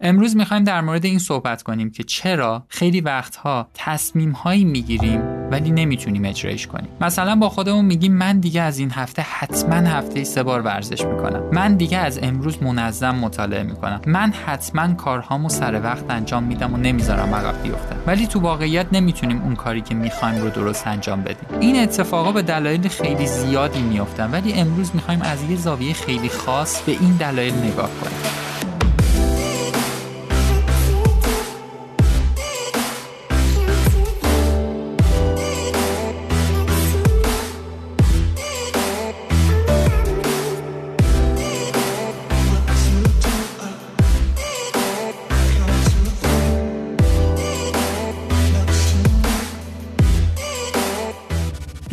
امروز می‌خوایم در مورد این صحبت کنیم که چرا خیلی وقتها تصمیم هایی می‌گیریم ولی نمی‌تونیم اجرایش کنیم. مثلا با خودمون میگیم من دیگه از این هفته حتما هفته سه بار ورزش می‌کنم. من دیگه از امروز منظم مطالعه می‌کنم. من حتما کارهامو سر وقت انجام میدم و نمی‌ذارم عقب بیفتم ولی تو واقعیت نمی‌تونیم اون کاری که می‌خوایم رو درست انجام بدیم. این اتفاقا به دلایل خیلی زیادی میافتن ولی امروز می‌خوایم از یه زاویه خیلی خاص به این دلایل نگاه کنیم.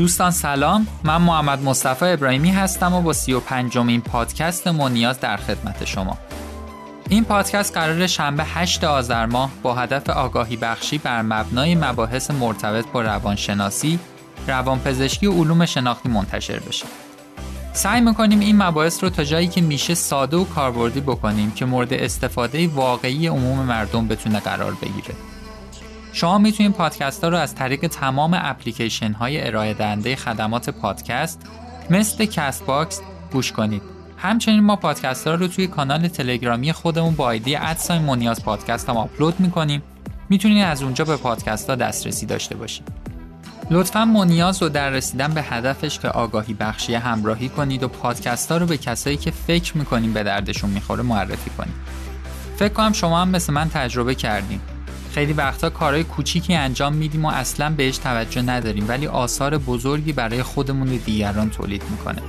دوستان سلام من محمد مصطفی ابراهیمی هستم و با سی و پنجمین پادکست منیاز در خدمت شما این پادکست قرار شنبه 8 آذر ماه با هدف آگاهی بخشی بر مبنای مباحث مرتبط با روانشناسی، روانپزشکی و علوم شناختی منتشر بشه. سعی می‌کنیم این مباحث رو تا جایی که میشه ساده و کاربردی بکنیم که مورد استفاده واقعی عموم مردم بتونه قرار بگیره. شما می‌تونید پادکست ها رو از طریق تمام اپلیکیشن های ارائه دهنده خدمات پادکست مثل Castbox گوش کنید. همچنین ما پادکست ها رو توی کانال تلگرامی خودمون با آیدی at sign مونیاز پادکست هم آپلود می‌کنیم. می‌تونید از اونجا به پادکست ها دسترسی داشته باشید. لطفا مونیاز رو در رسیدن به هدفش که آگاهی بخشی همراهی کنید و پادکست ها رو به کسایی که فکر می‌کنیم به دردشون می‌خوره معرفی کنید. فکر کنم شما هم مثل من تجربه کردیم. خیلی وقتا کارهای کوچیکی انجام میدیم و اصلا بهش توجه نداریم ولی آثار بزرگی برای خودمون و دیگران تولید می‌کنه.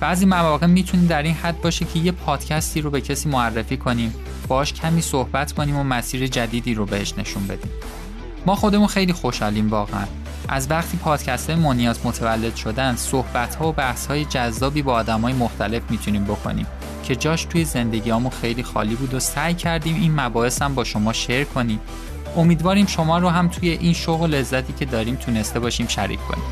بعضی مواقع می‌تونیم در این حد باشه که یه پادکستی رو به کسی معرفی کنیم باش کمی صحبت کنیم و مسیر جدیدی رو بهش نشون بدیم. ما خودمون خیلی خوشحالیم واقعا. از وقتی پادکست مونیاز متولد شدن صحبت ها و بحث های جذابی با آدم های مختلف می‌تونیم بکنیم. که جاش توی زندگیامون خیلی خالی بود و سعی کردیم این مباحث هم با شما شیر کنیم. امیدواریم شما رو هم توی این شوق و لذتی که داریم تونسته باشیم شریک کنیم.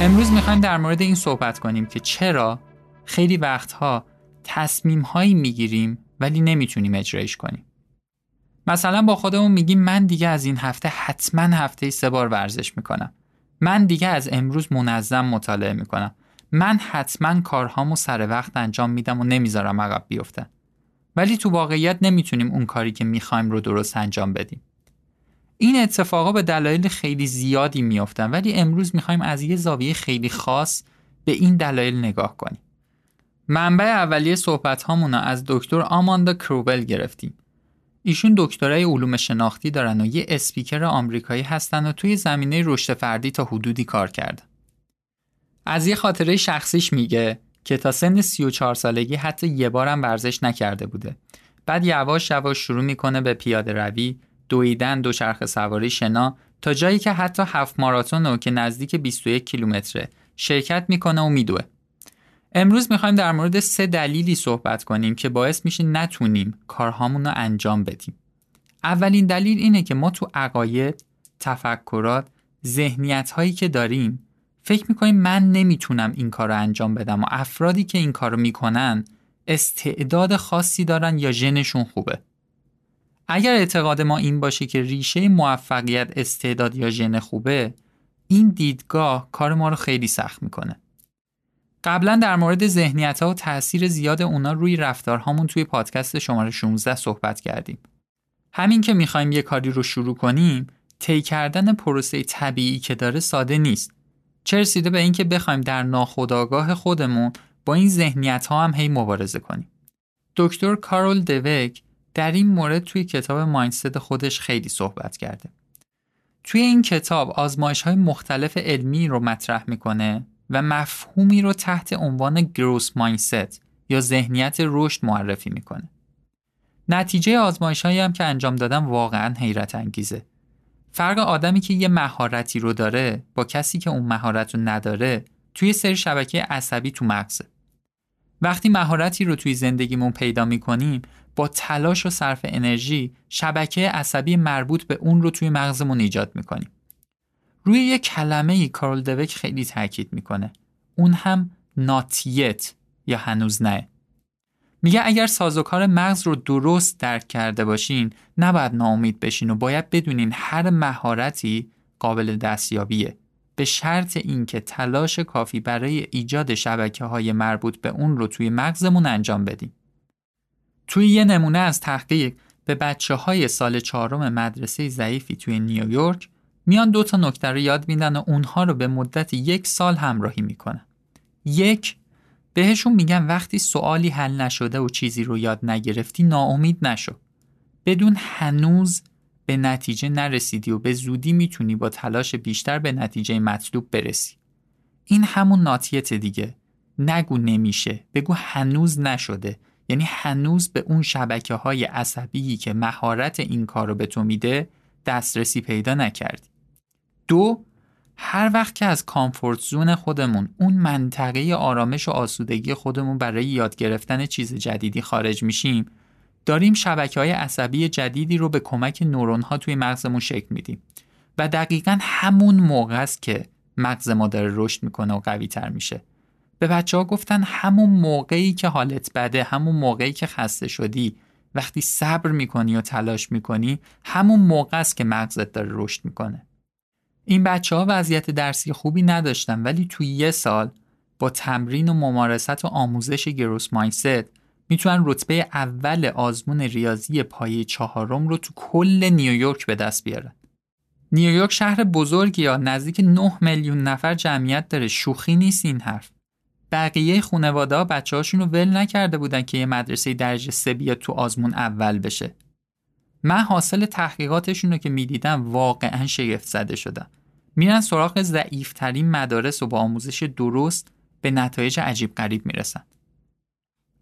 امروز می‌خوایم در مورد این صحبت کنیم که چرا خیلی وقتها تصمیم هایی می‌گیریم ولی نمی‌تونیم اجرایش کنیم. مثلا با خودمون میگیم من دیگه از این هفته حتما هفته سه بار ورزش می‌کنم. من دیگه از امروز منظم مطالعه می‌کنم. من حتما کارهامو سر وقت انجام میدم و نمی‌ذارم عقب بیفته. ولی تو واقعیت نمی‌تونیم اون کاری که می‌خوایم رو درست انجام بدیم. این اتفاقا به دلایل خیلی زیادی میافتن ولی امروز می‌خوایم از یه زاویه خیلی خاص به این دلایل نگاه کنیم. منبع اولیه صحبت از دکتر آماندا کروبل گرفتیم. ایشون دکترای علوم شناختی دارن و یه اسپیکر آمریکایی هستن و توی زمینه رشد فردی تا حدودی کار کردن. از یه خاطره شخصیش میگه که تا سن 34 سالگی حتی یه بارم ورزش نکرده بوده. بعد یواش یواش شروع می‌کنه به پیاده روی، دویدن، دوچرخه سواری شنا تا جایی که حتی هفت ماراتون رو که نزدیک 21 کیلومتره شرکت می‌کنه و میدوه. امروز می‌خوایم در مورد سه دلیلی صحبت کنیم که باعث میشه نتونیم کارهامون رو انجام بدیم. اولین دلیل اینه که ما تو عقاید، تفکرات، ذهنیت هایی که داریم فکر می‌کنیم من نمی‌تونم این کار رو انجام بدم و افرادی که این کار رو می‌کنن استعداد خاصی دارن یا ژنشون خوبه. اگر اعتقاد ما این باشه که ریشه موفقیت استعداد یا ژن خوبه این دیدگاه کار ما رو خیلی سخت می‌کنه. قبلا در مورد ذهنیت ها و تاثیر زیاد اونا روی رفتارهامون توی پادکست شماره 16 صحبت کردیم. همین که می‌خوایم یه کاری رو شروع کنیم، طی کردن پروسه طبیعی که داره ساده نیست. چه رسیده به اینکه بخوایم در ناخودآگاه خودمون با این ذهنیت ها هم هی مبارزه کنیم. دکتر کارول دوک در این مورد توی کتاب مایندست خودش خیلی صحبت کرده. توی این کتاب آزمایش های مختلف علمی رو مطرح می‌کنه و مفهومی رو تحت عنوان گروس مایندست یا ذهنیت رشد معرفی می‌کنه. نتیجه آزمایش هایی هم که انجام دادم واقعا حیرت انگیزه. فرق آدمی که یه مهارتی رو داره با کسی که اون مهارت رو نداره توی سری شبکه عصبی تو مغزه. وقتی مهارتی رو توی زندگیمون پیدا می‌کنیم با تلاش و صرف انرژی شبکه عصبی مربوط به اون رو توی مغزمون ایجاد می‌کنیم. روی یه کلمه ای کارل دوک خیلی تاکید می‌کنه. اون هم ناتیت یا هنوز نه. میگه اگر سازوکار مغز رو درست درک کرده باشین نباید ناامید بشین و باید بدونین هر مهارتی قابل دستیابیه. به شرط اینکه تلاش کافی برای ایجاد شبکه های مربوط به اون رو توی مغزمون انجام بدیم. توی یه نمونه از تحقیق به بچه های سال چهارم مدرسه ضعیفی توی نیویورک میان دو تا نکته رو یاد میدن و اونها رو به مدت یک سال همراهی می‌کنن. یک بهشون میگن وقتی سوالی حل نشده و چیزی رو یاد نگرفتی ناامید نشو. بدون هنوز به نتیجه نرسیدی و به زودی می‌تونی با تلاش بیشتر به نتیجه مطلوب برسی. این همون ناتیت دیگه. نگو نمیشه. بگو هنوز نشده. یعنی هنوز به اون شبکه های عصبی که مهارت این کار رو به تو میده دسترسی پیدا نکردی. دو هر وقت که از کامفورت زون خودمون اون منطقه آرامش و آسودگی خودمون برای یاد گرفتن چیز جدیدی خارج میشیم داریم شبکه های عصبی جدیدی رو به کمک نورون ها توی مغزمون شکل میدیم. و دقیقا همون موقع است که مغز ما داره رشد می‌کنه و قوی تر میشه. به بچه ها گفتن همون موقعی که حالت بده همون موقعی که خسته شدی وقتی صبر می‌کنی و تلاش می‌کنی همون موقع است که مغزت داره رشد می‌کنه. این بچه ها وضعیت درسی خوبی نداشتن ولی توی یه سال با تمرین و ممارست و آموزش گروس مایندست می‌تونن رتبه اول آزمون ریاضی پایه چهارم رو تو کل نیویورک به دست بیارن. نیویورک شهر بزرگی یا نزدیک 9 میلیون نفر جمعیت داره شوخی نیست این حرف. بقیه خانواده ها بچه رو ول نکرده بودن که یه مدرسه درجه سه بیاد تو آزمون اول بشه. من حاصل تحقیقاتشون رو که می‌دیدم واقعا شگفت زده شدم. میرن سراغ ضعیفترین مدارس و با آموزش درست به نتایج عجیب غریب می‌رسن.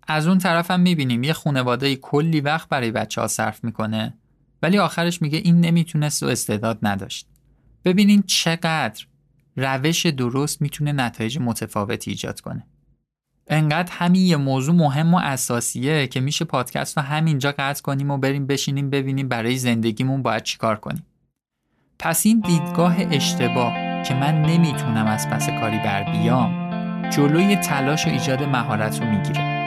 از اون طرف هم می‌بینیم یه خانواده کلی وقت برای بچه ها صرف می‌کنه ولی آخرش میگه این نمی‌تونست و استعداد نداشت. ببینین چقدر روش درست می‌تونه نتایج متفاوتی ایجاد کنه. انقدر همین یه موضوع مهم و اساسیه که میشه پادکست رو همینجا قطع کنیم و بریم بشینیم ببینیم برای زندگیمون باید چیکار کنیم. پس این دیدگاه اشتباه که من نمی‌تونم از پس کاری بر بیام جلوی تلاش و ایجاد مهارت رو می‌گیره.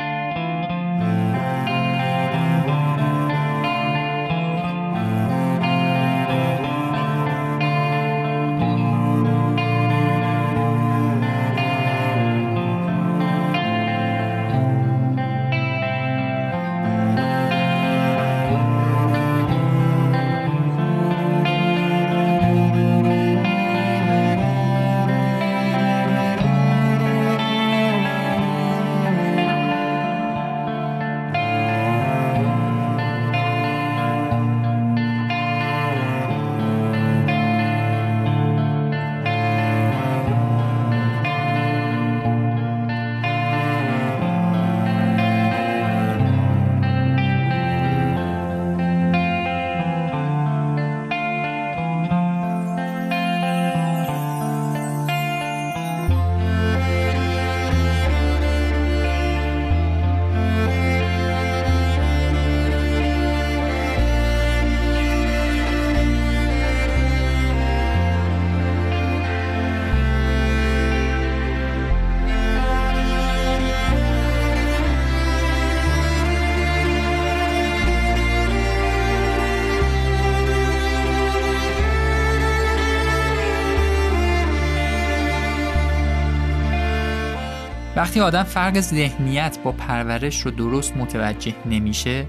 وقتی آدم فرق ذهنیت با پرورش رو درست متوجه نمیشه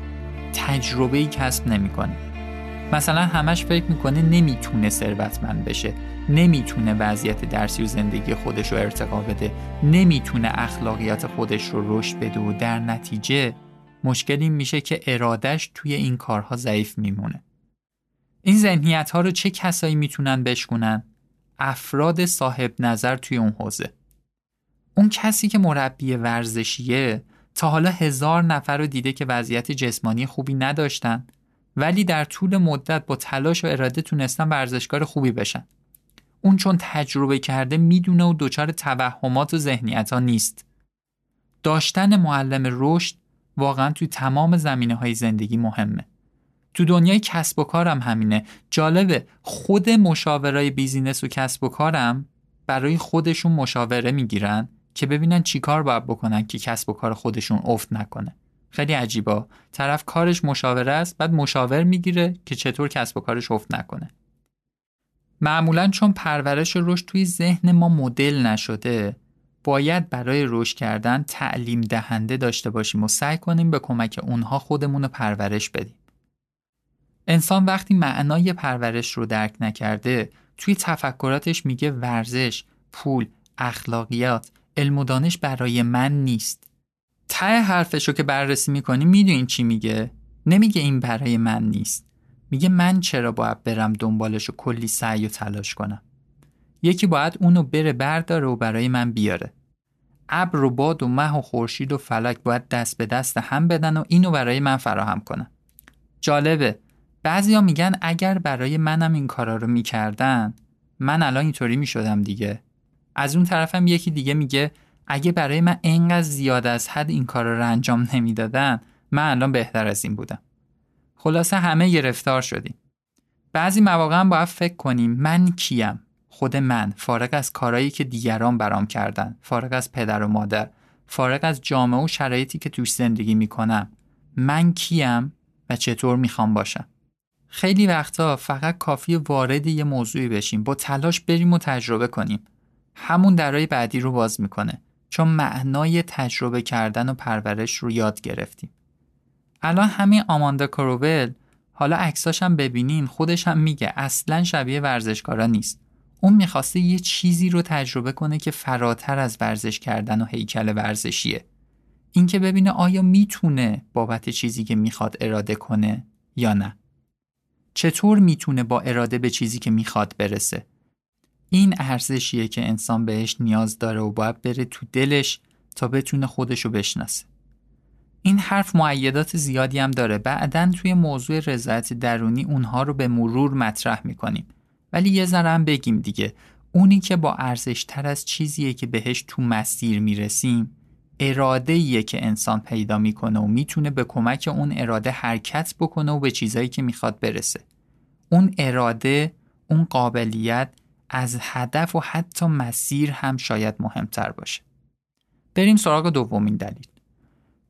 تجربه ای کسب نمی‌کنه. مثلا همش فکر می‌کنه نمی‌تونه ثروتمند بشه نمی‌تونه وضعیت درسی و زندگی خودش رو ارتقا بده نمی‌تونه اخلاقیات خودش رو رشد بده و در نتیجه مشکل این میشه که ارادش توی این کارها ضعیف میمونه. این ذهنیت ها رو چه کسایی می‌تونن بشکنن؟ افراد صاحب نظر توی اون حوزه. اون کسی که مربی ورزشیه تا حالا هزار نفر رو دیده که وضعیت جسمانی خوبی نداشتن ولی در طول مدت با تلاش و اراده تونستن ورزشکار خوبی بشن. اون چون تجربه کرده می‌دونه و دچار توهمات و ذهنیت ها نیست. داشتن معلم رشد واقعا توی تمام زمینه های زندگی مهمه. تو دنیای کسب و کارم همینه جالبه خود مشاورای بیزینس و کسب و کارم برای خودشون مشاوره می‌گیرن که ببینن چیکار باید بکنن که کسب و کار خودشون افت نکنه. خیلی عجیبا طرف کارش مشاوره است بعد مشاور می‌گیره که چطور کسب و کارش افت نکنه. معمولا چون پرورش رشد توی ذهن ما مدل نشده باید برای رشد کردن تعلیم دهنده داشته باشیم و سعی کنیم به کمک اونها خودمون رو پرورش بدیم. انسان وقتی معنای پرورش رو درک نکرده توی تفکراتش میگه ورزش، پول، اخلاقیات، علم و دانش برای من نیست. ته حرفش رو که بررسی می‌کنی می‌دونین چی میگه؟ نمیگه این برای من نیست. میگه من چرا باید برم دنبالش و کلی سعی و تلاش کنم. یکی باید اونو بره برداره و برای من بیاره. ابر و باد و مه و خورشید و فلک باید دست به دست هم بدن و اینو برای من فراهم کنن. جالبه بعضیا میگن اگر برای منم این کارا رو می‌کردن من الان اینطوری می‌شدم دیگه از اون طرفم یکی دیگه میگه اگه برای من انقدر زیاد از حد این کارا رو انجام نمی‌دادن من الان بهتر از این بودم. خلاصه همه گرفتار شدیم. بعضی مواقع هم باید فکر کنیم من کیم؟ خود من فارغ از کارهایی که دیگران برام کردن فارغ از پدر و مادر فارغ از جامعه و شرایطی که توش زندگی می‌کنم. من کیم و چطور می‌خوام باشم؟ خیلی وقتا فقط کافی وارد یه موضوعی بشیم با تلاش بریم و تجربه کنیم. همون درای بعدی رو باز می‌کنه. چون معنای تجربه کردن و پرورش رو یاد گرفتیم. الان همین آماندا کروول حالا عکساش هم ببینین خودش هم میگه اصلا شبیه ورزشکارا نیست. اون می‌خواسته یه چیزی رو تجربه کنه که فراتر از ورزش کردن و هیکل ورزشیه. اینکه ببینه آیا می‌تونه بابت چیزی که می‌خواد اراده کنه یا نه. چطور می‌تونه با اراده به چیزی که می‌خواد برسه؟ این ارزشیه که انسان بهش نیاز داره و باید بره تو دلش تا بتونه خودشو بشناسه. این حرف معیدات زیادی هم داره. بعدا توی موضوع رضایت درونی اونها رو به مرور مطرح می‌کنیم. ولی یه ذره هم بگیم دیگه. اونی که با ارزش تر از چیزیه که بهش تو مسیر می‌رسیم اراده که انسان پیدا می‌کنه و می‌تونه به کمک اون اراده حرکت بکنه و به چیزایی که می‌خواد برسه. اون اراده اون قابلیت از هدف و حتی مسیر هم شاید مهمتر باشه. بریم سراغ دومین دلیل.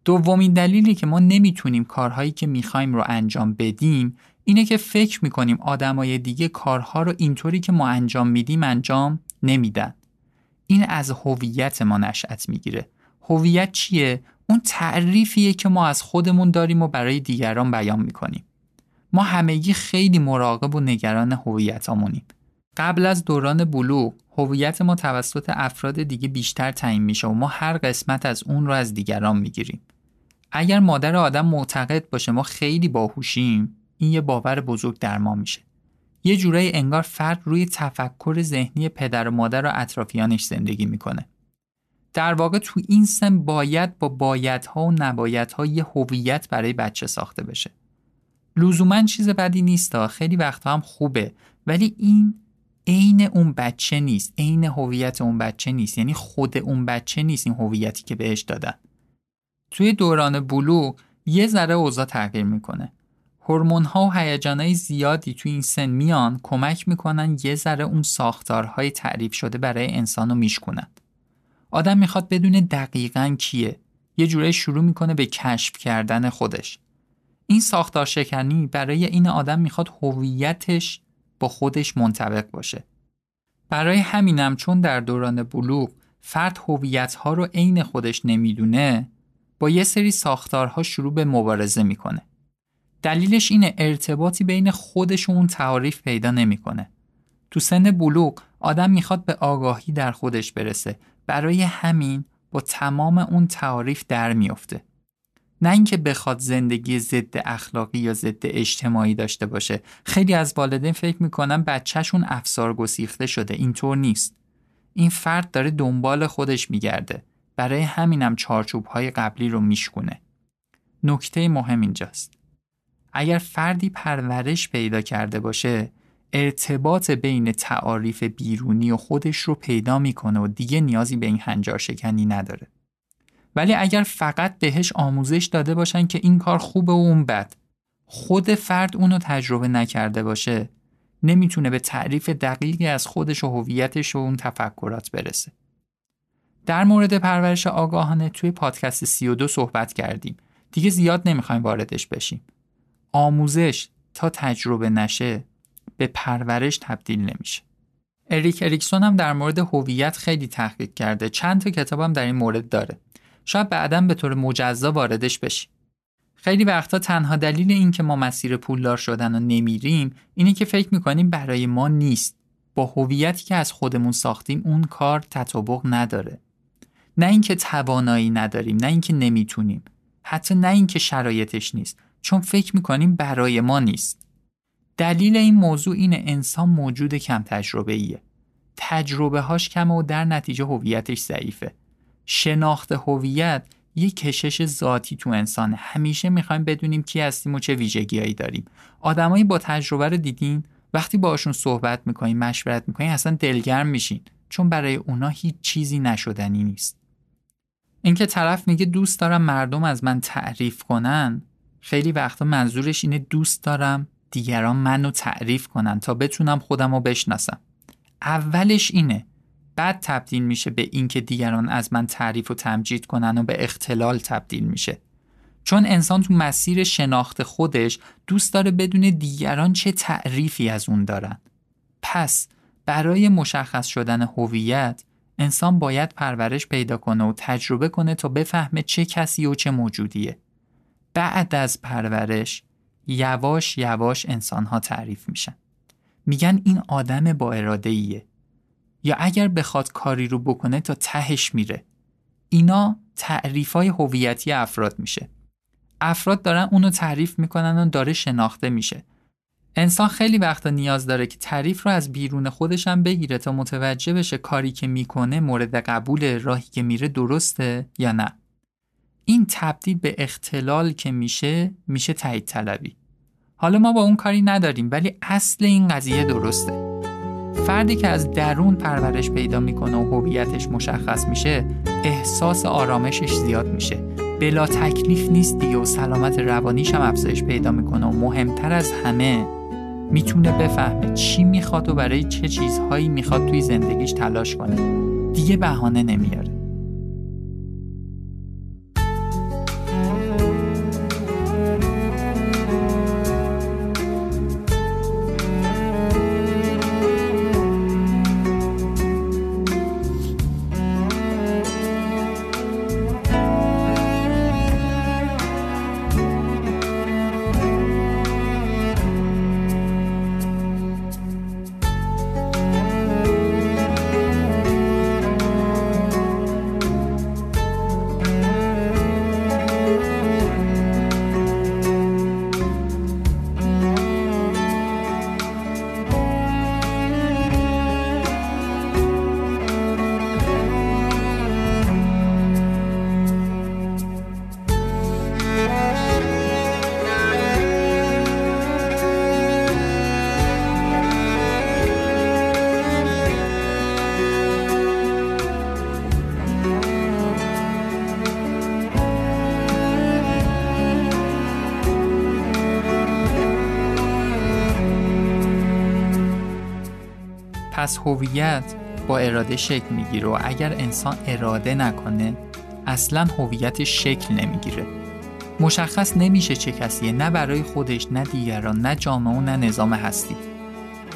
دومین دلیلی که ما نمی‌تونیم کارهایی که می‌خوایم رو انجام بدیم اینه که فکر می‌کنیم آدمای دیگه کارها رو اینطوری که ما انجام میدیم انجام نمیدن. این از هویت ما نشأت می‌گیره. هویت چیه؟ اون تعریفیه که ما از خودمون داریم و برای دیگران بیان می‌کنیم. ما همگی خیلی مراقب و نگران هویتامونیم قبل از دوران بلوغ هویت ما توسط افراد دیگه بیشتر تعیین میشه و ما هر قسمت از اون رو از دیگران می‌گیریم. اگر مادر آدم معتقد باشه ما خیلی باهوشیم این یه باور بزرگ در ما میشه. یه جورایی انگار فرد روی تفکر ذهنی پدر و مادر و اطرافیانش زندگی می‌کنه. در واقع تو این سن باید با بایدها و نبایدها یه هویت برای بچه ساخته بشه. لزوما چیز بدی نیست خیلی وقتها هم خوبه ولی این عین اون بچه نیست. عین هویت اون بچه نیست. یعنی خود اون بچه نیست این هویتی که بهش دادن. توی دوران بلوغ یه ذره اوضاع تغییر می‌کنه. هورمون ها و هیجانهای زیادی توی این سن میان کمک می‌کنن یه ذره اون ساختارهای تعریف شده برای انسان رو میشکنن آدم می‌خواد بدون دقیقا کیه. یه جورایی شروع می‌کنه به کشف کردن خودش. این ساختار شکنی برای این آدم می‌خواد هویتش خودش منطبق باشه. برای همینم چون در دوران بلوغ فرد هویتها رو عین خودش نمی‌دونه با یه سری ساختارها شروع به مبارزه می‌کنه. دلیلش اینه ارتباطی بین خودش و اون تعاریف پیدا نمی‌کنه. تو سن بلوغ آدم می‌خواد به آگاهی در خودش برسه. برای همین با تمام اون تعاریف در میفته نه اینکه بخواد زندگی ضد اخلاقی یا ضد اجتماعی داشته باشه. خیلی از والدین فکر می‌کنن بچهشون افسار گسیخته شده. اینطور نیست. این فرد داره دنبال خودش میگرده. برای همینم چارچوب های قبلی رو میشکونه. نکته مهم اینجاست. اگر فردی پرورش پیدا کرده باشه ارتباط بین تعاریف بیرونی و خودش رو پیدا می‌کنه و دیگه نیازی به این هنجار شکنی نداره. ولی اگر فقط بهش آموزش داده باشن که این کار خوبه و اون بد خود فرد اونو تجربه نکرده باشه نمی‌تونه به تعریف دقیقی از خودش و هویتش و اون تفکرات برسه. در مورد پرورش آگاهانه توی پادکست 32 صحبت کردیم. دیگه زیاد نمی‌خوایم واردش بشیم. آموزش تا تجربه نشه به پرورش تبدیل نمیشه. اریک اریکسون هم در مورد هویت خیلی تحقیق کرده. چند تا کتابم در این مورد داره. شاید بعدا به طور مجزا واردش بشیم. خیلی وقتا تنها دلیل این که ما مسیر پولدار شدن و نمیریم اینه که فکر می‌کنیم برای ما نیست. با هویتی که از خودمون ساختیم اون کار تطابق نداره. نه اینکه توانایی نداریم، نه اینکه نمی‌تونیم. حتی نه اینکه شرایطش نیست، چون فکر می‌کنیم برای ما نیست. دلیل این موضوع اینه انسان موجود کم تجربه ایه. تجربه هاش کمه و در نتیجه هویتش ضعیفه. شناخت هویت یه کشش ذاتی تو انسانه همیشه می‌خوایم بدونیم کی هستیم و چه ویژگیهایی داریم. آدمایی با تجربه رو دیدین وقتی باشون صحبت می‌کنین مشورت می‌کنین اصلا دلگرم میشین. چون برای اونا هیچ چیزی نشدنی نیست. اینکه طرف میگه دوست دارم مردم از من تعریف کنن خیلی وقتا منظورش اینه دوست دارم دیگران منو تعریف کنن تا بتونم خودم رو بشناسم. اولش اینه بعد تبدیل میشه به اینکه دیگران از من تعریف و تمجید کنن و به اختلال تبدیل میشه. چون انسان تو مسیر شناخت خودش دوست داره بدون دیگران چه تعریفی از اون دارن. پس برای مشخص شدن هویت انسان باید پرورش پیدا کنه و تجربه کنه تا بفهمه چه کسی و چه موجودیه. بعد از پرورش یواش یواش انسانها تعریف میشن. میگن این آدم با اراده ایه یا اگر بخواد کاری رو بکنه تا تهش میره. اینا تعریف های هویتی افراد میشه. افراد دارن اونو تعریف می‌کنن و داره شناخته میشه. انسان خیلی وقتا نیاز داره که تعریف رو از بیرون خودش هم بگیره تا متوجه بشه کاری که می‌کنه مورد قبول راهی که میره درسته یا نه. این تبدیل به اختلال که میشه میشه تایید طلبی. حالا ما با اون کاری نداریم ولی اصل این قضیه درسته. فردی که از درون پرورش پیدا می‌کنه و هویتش مشخص میشه احساس آرامشش زیاد میشه. بلا تکلیف نیست دیگه و سلامت روانیش هم افزایش پیدا می‌کنه و مهمتر از همه می‌تونه بفهمه چی می‌خواد و برای چه چیزهایی می‌خواد توی زندگیش تلاش کنه. دیگه بهانه نمیاره. پس هویت با اراده شکل می‌گیره و اگر انسان اراده نکنه اصلا هویت شکل نمی‌گیره. مشخص نمیشه چه کسیه نه برای خودش نه دیگران نه جامعه و نه نظام هستی.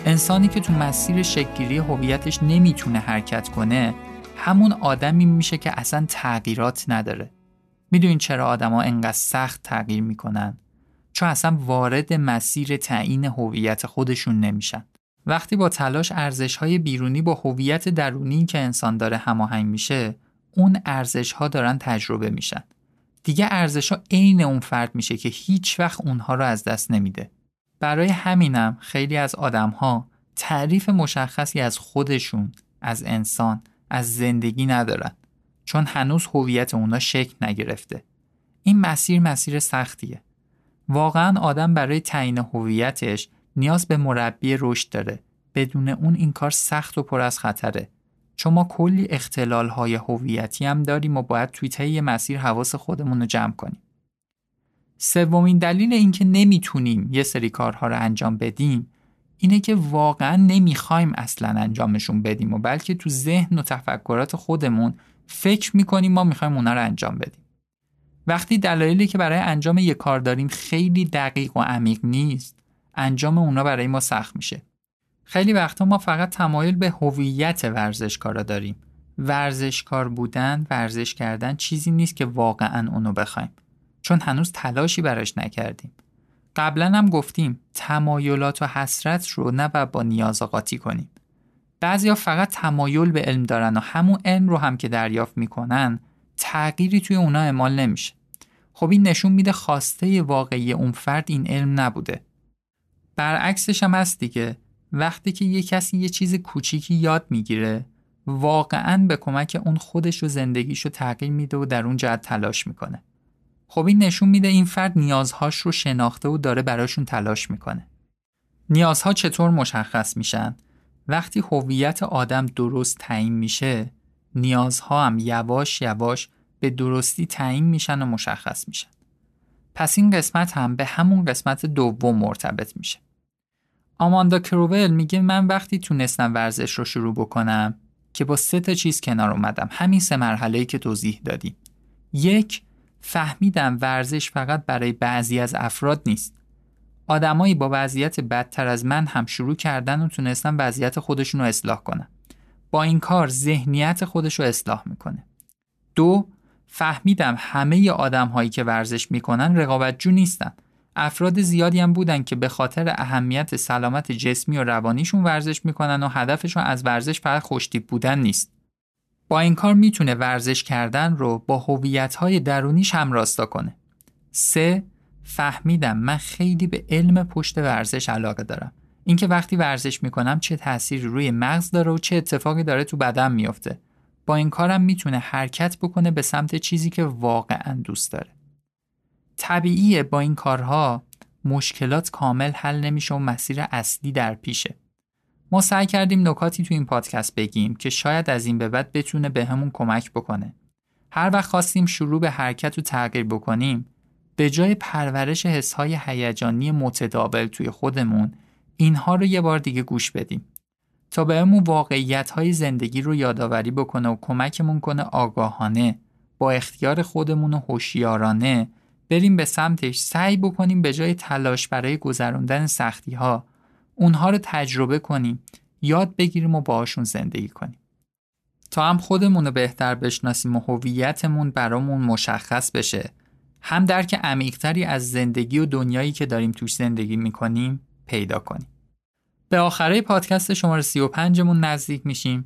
انسانی که تو مسیر شکلگیری هویتش نمی‌تونه حرکت کنه همون آدمی میشه که اصلا تغییرات نداره. می‌دونین چرا آدما انقدر سخت تغییر می‌کنن؟ چون اصلا وارد مسیر تعیین هویت خودشون نمیشن. وقتی با تلاش ارزش های بیرونی با هویت درونی که انسان داره هماهنگ میشه اون ارزش ها دارن تجربه میشن. دیگه ارزش ها عین اون فرد میشه که هیچ وقت اونها رو از دست نمیده. برای همینم خیلی از آدم ها تعریف مشخصی از خودشون از انسان از زندگی ندارن. چون هنوز هویت اونا شکل نگرفته. این مسیر مسیر سختیه. واقعا آدم برای تعیین هویتش نیاز به مربی رشد داره. بدون اون این کار سخت و پر از خطره. چون ما کلی اختلال های هویتی هم داریم و باید توی طی مسیر حواس خودمون رو جمع کنیم. سومین دلیل اینکه نمی‌تونیم یه سری کارها رو انجام بدیم اینه که واقعا نمی‌خوایم اصلا انجامشون بدیم و بلکه تو ذهن و تفکرات خودمون فکر می‌کنیم ما می‌خوایم اونا رو انجام بدیم. وقتی دلایلی که برای انجام یه کار داریم خیلی دقیق و عمیق نیست انجام اونا برای ما سخت میشه. خیلی وقتا ما فقط تمایل به هویت ورزشکارا داریم. ورزشکار بودن، ورزش کردن چیزی نیست که واقعا اونو بخوایم. چون هنوز تلاشی براش نکردیم. قبلا هم گفتیم تمایلات و حسرت رو نباید با نیاز قاطی کنیم. بعضیا فقط تمایل به علم دارن و همون علم رو هم که دریافت می‌کنن تغییری توی اونا اعمال نمیشه. خب این نشون میده خواسته واقعی اون فرد این علم نبوده. برعکسش هم هست دیگه وقتی که یه کسی یه چیز کوچیکی یاد می‌گیره واقعا به کمک اون خودش و زندگیش رو تغییر میده و در اون جهت تلاش می‌کنه. خب این نشون میده این فرد نیازهاش رو شناخته و داره براشون تلاش می‌کنه. نیازها چطور مشخص میشن؟ وقتی هویت آدم درست تعیین میشه، نیازها هم یواش یواش به درستی تعیین میشن و مشخص میشن. پس این قسمت هم به همون قسمت دوم مرتبط میشه. آماندا کروول میگه من وقتی تونستم ورزش رو شروع بکنم که با سه تا چیز کنار اومدم همین سه مرحله که توضیح دادیم. یک فهمیدم ورزش فقط برای بعضی از افراد نیست. آدمایی با وضعیت بدتر از من هم شروع کردن و تونستن وضعیت خودشون رو اصلاح کنن. با این کار ذهنیت خودش رو اصلاح می‌کنه. دو فهمیدم همه آدم هایی که ورزش می‌کنن رقابتجو نیستن. افراد زیادی هم بودن که به خاطر اهمیت سلامت جسمی و روانیشون ورزش می‌کنن و هدفشون از ورزش فقط خوشتیپ بودن نیست. با این کار می‌تونه ورزش کردن رو با هویت‌های درونیش هم راستا کنه. سه فهمیدم من خیلی به علم پشت ورزش علاقه دارم. اینکه وقتی ورزش می‌کنم چه تأثیری روی مغز داره و چه اتفاقی داره تو بدن میفته. با این کارم می‌تونه حرکت بکنه به سمت چیزی که واقعا دوست داره. طبیعیه با این کارها مشکلات کامل حل نمیشه و مسیر اصلی در پیشه. ما سعی کردیم نکاتی تو این پادکست بگیم که شاید از این به بعد بتونه به کمک بکنه. هر وقت خواستیم شروع به حرکت و تغییر بکنیم به جای پرورش حسهای هیجانی متداول توی خودمون اینها رو یه بار دیگه گوش بدیم تا بهمون واقعیت های زندگی رو یادآوری بکنه و کمکمون کنه آگاهانه با اختیار خودمون و هوشیارانه بریم به سمتش. سعی بکنیم به جای تلاش برای گذراندن سختی ها اونها رو تجربه کنیم یاد بگیریم و باهاشون زندگی کنیم. تا هم خودمون رو بهتر بشناسیم و هویتمون برامون مشخص بشه هم درک عمیقتری از زندگی و دنیایی که داریم توش زندگی می‌کنیم پیدا کنیم. به آخره پادکست شماره 35 مون نزدیک میشیم.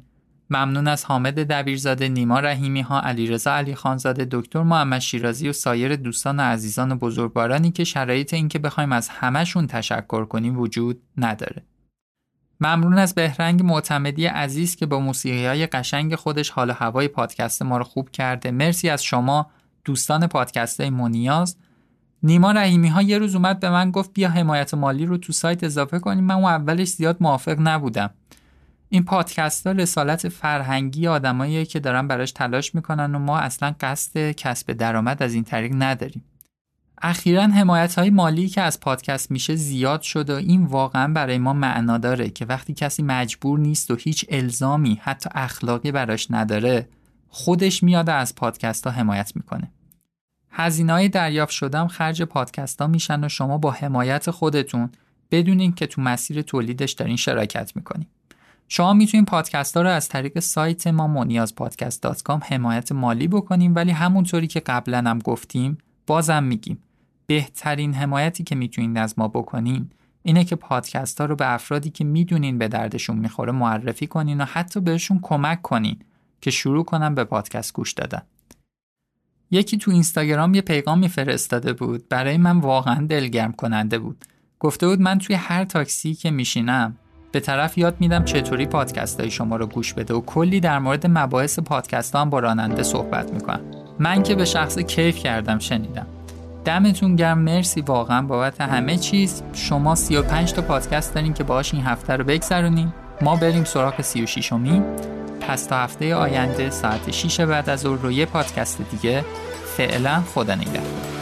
ممنون از حامد دبیرزاده، نیما رحیمی ها، علیرضا علی خانزاده، دکتر محمد شیرازی و سایر دوستان و عزیزان و بزرگوارانی که شرایط اینکه بخوایم از همهشون تشکر کنیم وجود نداره. ممنون از بهرنگ معتمدی عزیز که با موسیقی های قشنگ خودش حال هوای پادکست ما رو خوب کرده. مرسی از شما دوستان پادکست های منیاز. نیما رحیمی ها یه روز اومد به من گفت بیا حمایت مالی رو تو سایت اضافه کنیم. من اولش زیاد موافق نبودم. این پادکست ها رسالت فرهنگی آدمایی که دارن براش تلاش می‌کنن و ما اصلا قصد کسب درآمد از این طریق نداریم. اخیرا حمایت های مالی که از پادکست میشه زیاد شد و این واقعا برای ما معنا داره که وقتی کسی مجبور نیست و هیچ الزامی حتی اخلاقی براش نداره خودش میاد از پادکست ها حمایت می‌کنه. هزینه های دریافت شدم خرج پادکست ها میشن و شما با حمایت خودتون بدونین که تو مسیر تولیدش دارین شراکت می‌کنین. شما می‌تونید پادکست ها رو از طریق سایت ما مونیاز پادکست حمایت مالی بکنیم ولی همونطوری که قبلا هم گفتیم بازم میگیم بهترین حمایتی که می‌تونید از ما بکنین اینه که پادکست ها رو به افرادی که می‌دونین به دردشون می‌خوره معرفی کنین و حتی بهشون کمک کنین که شروع کنن به پادکست گوش دادن. یکی تو اینستاگرام یه پیغام میفرستاده بود برای من واقعا دلگرم کننده بود. گفته بود من توی هر تاکسی که میشینم به طرف یاد میدم چطوری پادکست های شما رو گوش بده و کلی در مورد مباحث پادکست هم با راننده صحبت می‌کنم. من که به شخص کیف کردم شنیدم. دمتون گرم. مرسی. واقعا بابت همه چیز. شما 35 تا پادکست دارین که باهاش این هفته رو بگذرونیم. ما بریم سراغ 36 امین پس تا هفته آینده ساعت 6 بعد از ظهر رو یه پادکست دیگه. فعلا خدا نگهدار.